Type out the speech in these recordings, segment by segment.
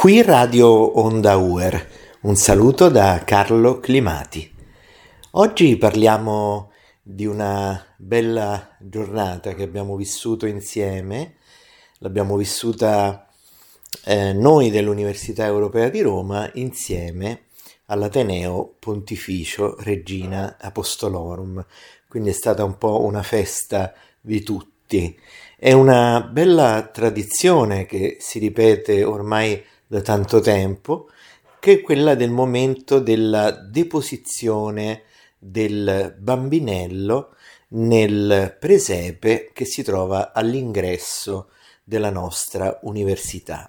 Qui Radio Onda Uer, un saluto da Carlo Climati. Oggi parliamo di una bella giornata che abbiamo vissuto insieme, l'abbiamo vissuta eh, noi dell'Università Europea di Roma insieme all'Ateneo Pontificio Regina Apostolorum, quindi è stata un po' una festa di tutti. È una bella tradizione che si ripete ormai da tanto tempo, che è quella del momento della deposizione del bambinello nel presepe che si trova all'ingresso della nostra università.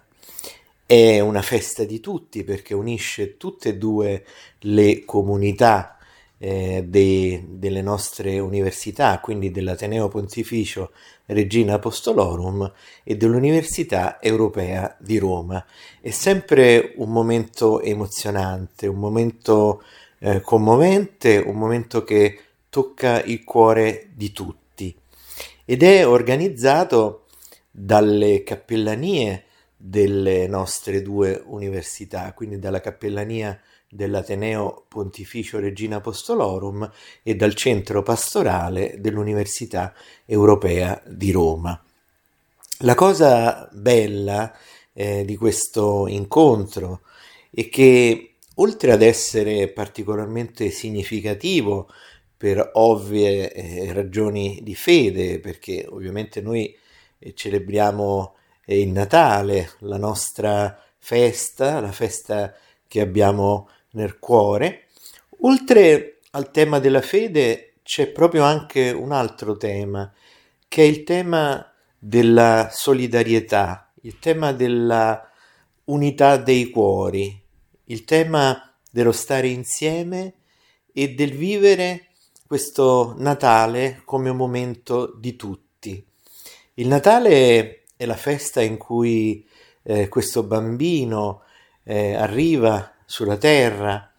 È una festa di tutti perché unisce tutte e due le comunità eh, de, delle nostre università, quindi dell'Ateneo Pontificio Regina Apostolorum e dell'Università Europea di Roma. È sempre un momento emozionante, un momento eh, commovente, un momento che tocca il cuore di tutti ed è organizzato dalle cappellanie delle nostre due università, quindi dalla cappellania dell'Ateneo Pontificio Regina Apostolorum e dal centro pastorale dell'Università Europea di Roma. La cosa bella eh, di questo incontro è che oltre ad essere particolarmente significativo per ovvie eh, ragioni di fede, perché ovviamente noi eh, celebriamo eh, il Natale, la nostra festa, la festa che abbiamo nel cuore. Oltre al tema della fede c'è proprio anche un altro tema, che è il tema della solidarietà, il tema della unità dei cuori, il tema dello stare insieme e del vivere questo Natale come un momento di tutti. Il Natale è la festa in cui eh, questo bambino eh, arriva sulla terra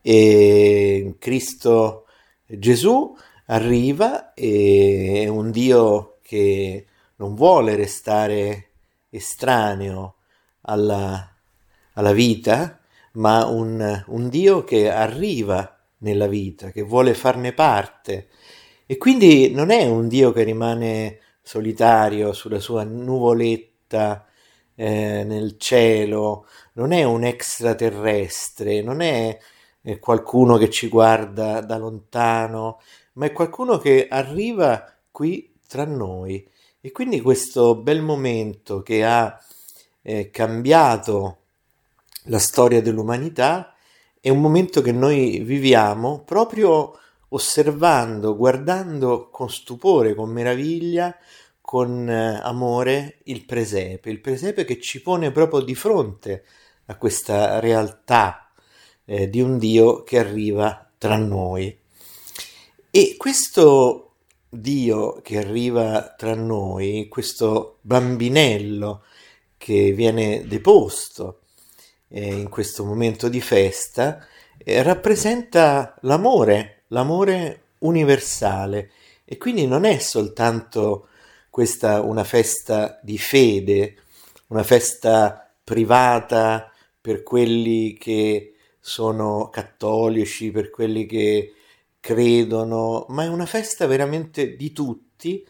e Cristo Gesù arriva e è un Dio che non vuole restare estraneo alla, alla vita, ma un, un Dio che arriva nella vita, che vuole farne parte. E quindi non è un Dio che rimane solitario sulla sua nuvoletta eh, nel cielo, non è un extraterrestre, non è eh, qualcuno che ci guarda da lontano, ma è qualcuno che arriva qui tra noi. E quindi questo bel momento che ha eh, cambiato la storia dell'umanità è un momento che noi viviamo proprio osservando, guardando con stupore, con meraviglia con eh, amore il presepe, il presepe che ci pone proprio di fronte a questa realtà eh, di un Dio che arriva tra noi. E questo Dio che arriva tra noi, questo bambinello che viene deposto eh, in questo momento di festa, eh, rappresenta l'amore, l'amore universale e quindi non è soltanto questa una festa di fede, una festa privata per quelli che sono cattolici, per quelli che credono, ma è una festa veramente di tutti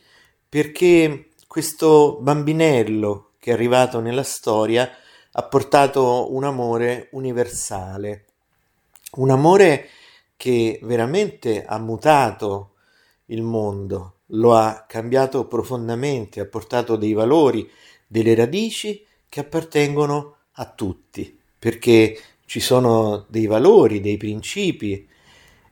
perché questo bambinello che è arrivato nella storia ha portato un amore universale, un amore che veramente ha mutato il mondo, lo ha cambiato profondamente, ha portato dei valori, delle radici che appartengono a tutti, perché ci sono dei valori, dei principi,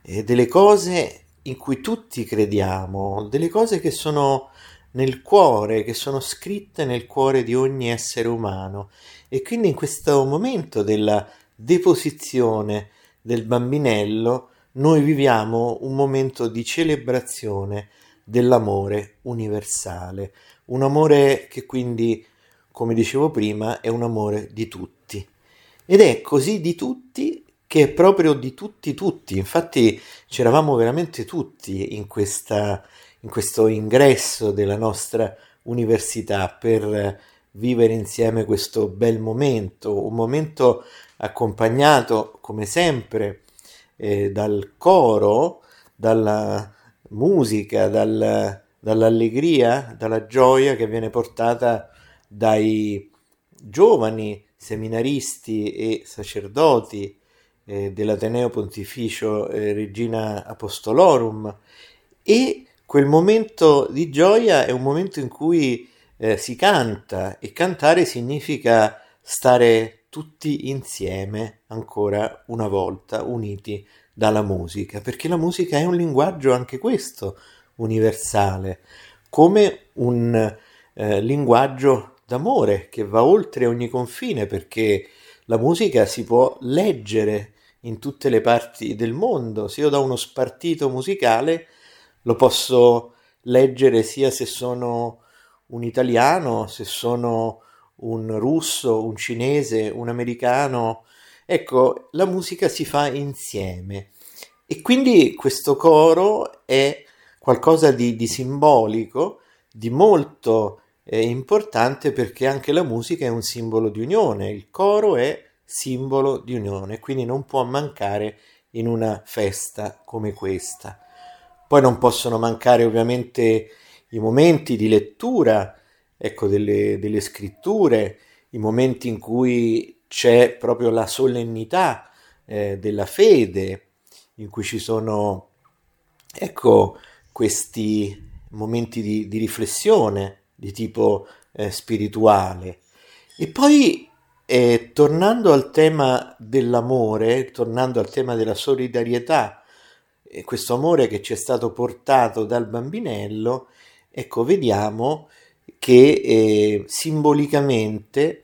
eh, delle cose in cui tutti crediamo, delle cose che sono nel cuore, che sono scritte nel cuore di ogni essere umano. E quindi in questo momento della deposizione del bambinello noi viviamo un momento di celebrazione dell'amore universale, un amore che quindi, come dicevo prima, è un amore di tutti. Ed è così di tutti che è proprio di tutti tutti, infatti c'eravamo veramente tutti in, questa, in questo ingresso della nostra università per vivere insieme questo bel momento, un momento accompagnato come sempre eh, dal coro, dalla musica, dal, dall'allegria, dalla gioia che viene portata dai giovani seminaristi e sacerdoti eh, dell'Ateneo Pontificio eh, Regina Apostolorum. E quel momento di gioia è un momento in cui eh, si canta e cantare significa stare tutti insieme ancora una volta, uniti dalla musica, perché la musica è un linguaggio anche questo universale, come un eh, linguaggio d'amore che va oltre ogni confine, perché la musica si può leggere in tutte le parti del mondo. Se io do uno spartito musicale, lo posso leggere sia se sono un italiano, se sono un russo, un cinese, un americano. Ecco, la musica si fa insieme e quindi questo coro è qualcosa di, di simbolico, di molto eh, importante perché anche la musica è un simbolo di unione, il coro è simbolo di unione, quindi non può mancare in una festa come questa. Poi non possono mancare ovviamente i momenti di lettura, ecco, delle, delle scritture, i momenti in cui c'è proprio la solennità eh, della fede, in cui ci sono, ecco, questi momenti di, di riflessione di tipo eh, spirituale. E poi, eh, tornando al tema dell'amore, tornando al tema della solidarietà, eh, questo amore che ci è stato portato dal bambinello, ecco, vediamo che eh, simbolicamente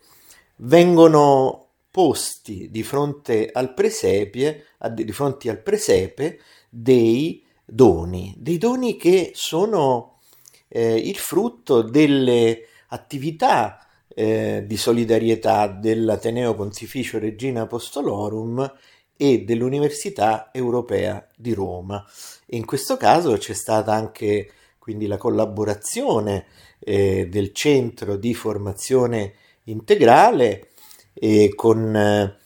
vengono posti di fronte al presepe, di fronte al presepe dei doni, dei doni che sono eh, il frutto delle attività eh, di solidarietà dell'Ateneo Pontificio Regina Apostolorum e dell'Università Europea di Roma. E in questo caso c'è stata anche quindi la collaborazione eh, del centro di formazione integrale e con eh,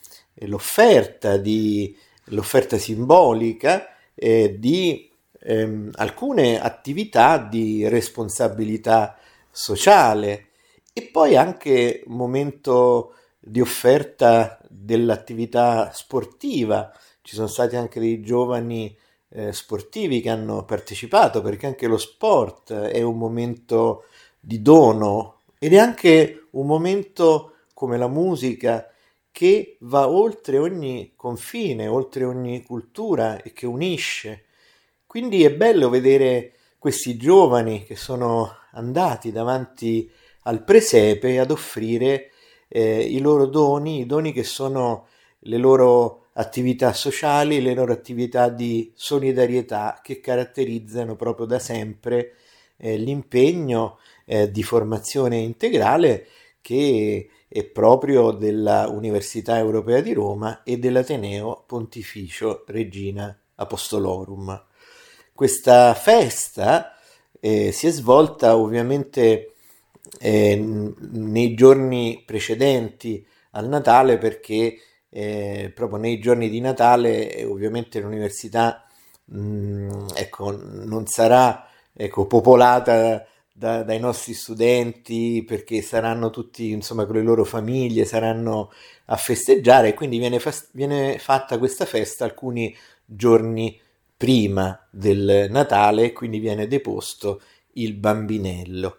l'offerta, di, l'offerta simbolica eh, di ehm, alcune attività di responsabilità sociale e poi anche momento di offerta dell'attività sportiva. Ci sono stati anche dei giovani eh, sportivi che hanno partecipato perché anche lo sport è un momento di dono ed è anche un momento come la musica che va oltre ogni confine, oltre ogni cultura e che unisce. Quindi è bello vedere questi giovani che sono andati davanti al presepe ad offrire eh, i loro doni, i doni che sono le loro attività sociali, le loro attività di solidarietà che caratterizzano proprio da sempre eh, l'impegno eh, di formazione integrale che è proprio della Università Europea di Roma e dell'Ateneo Pontificio Regina Apostolorum. Questa festa eh, si è svolta ovviamente eh, nei giorni precedenti al Natale perché eh, proprio nei giorni di Natale eh, ovviamente l'università mh, mm, ecco, non sarà ecco, popolata da, dai nostri studenti perché saranno tutti insomma con le loro famiglie saranno a festeggiare e quindi viene, fa- viene fatta questa festa alcuni giorni prima del Natale quindi viene deposto il bambinello.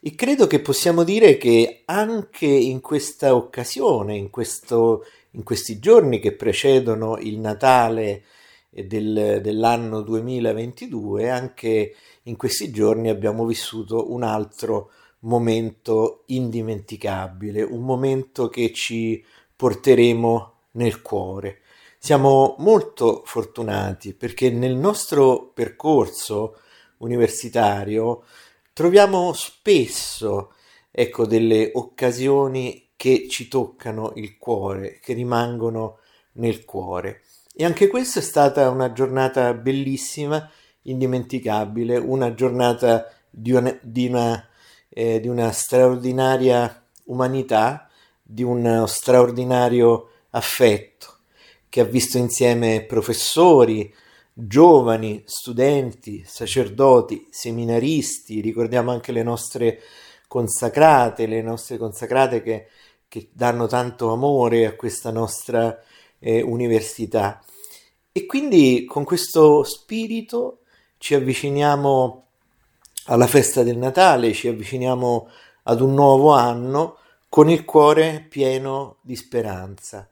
E credo che possiamo dire che anche in questa occasione, in, questo, in questi giorni che precedono il Natale del, dell'anno 2022, anche in questi giorni abbiamo vissuto un altro momento indimenticabile, un momento che ci porteremo nel cuore. Siamo molto fortunati perché nel nostro percorso universitario troviamo spesso ecco delle occasioni che ci toccano il cuore, che rimangono nel cuore. E anche questa è stata una giornata bellissima indimenticabile, una giornata di una, di una, eh, di una straordinaria umanità, di uno straordinario affetto che ha visto insieme professori, giovani, studenti, sacerdoti, seminaristi, ricordiamo anche le nostre consacrate, le nostre consacrate che, che danno tanto amore a questa nostra eh, università. E quindi con questo spirito ci avviciniamo alla festa del Natale, ci avviciniamo ad un nuovo anno con il cuore pieno di speranza.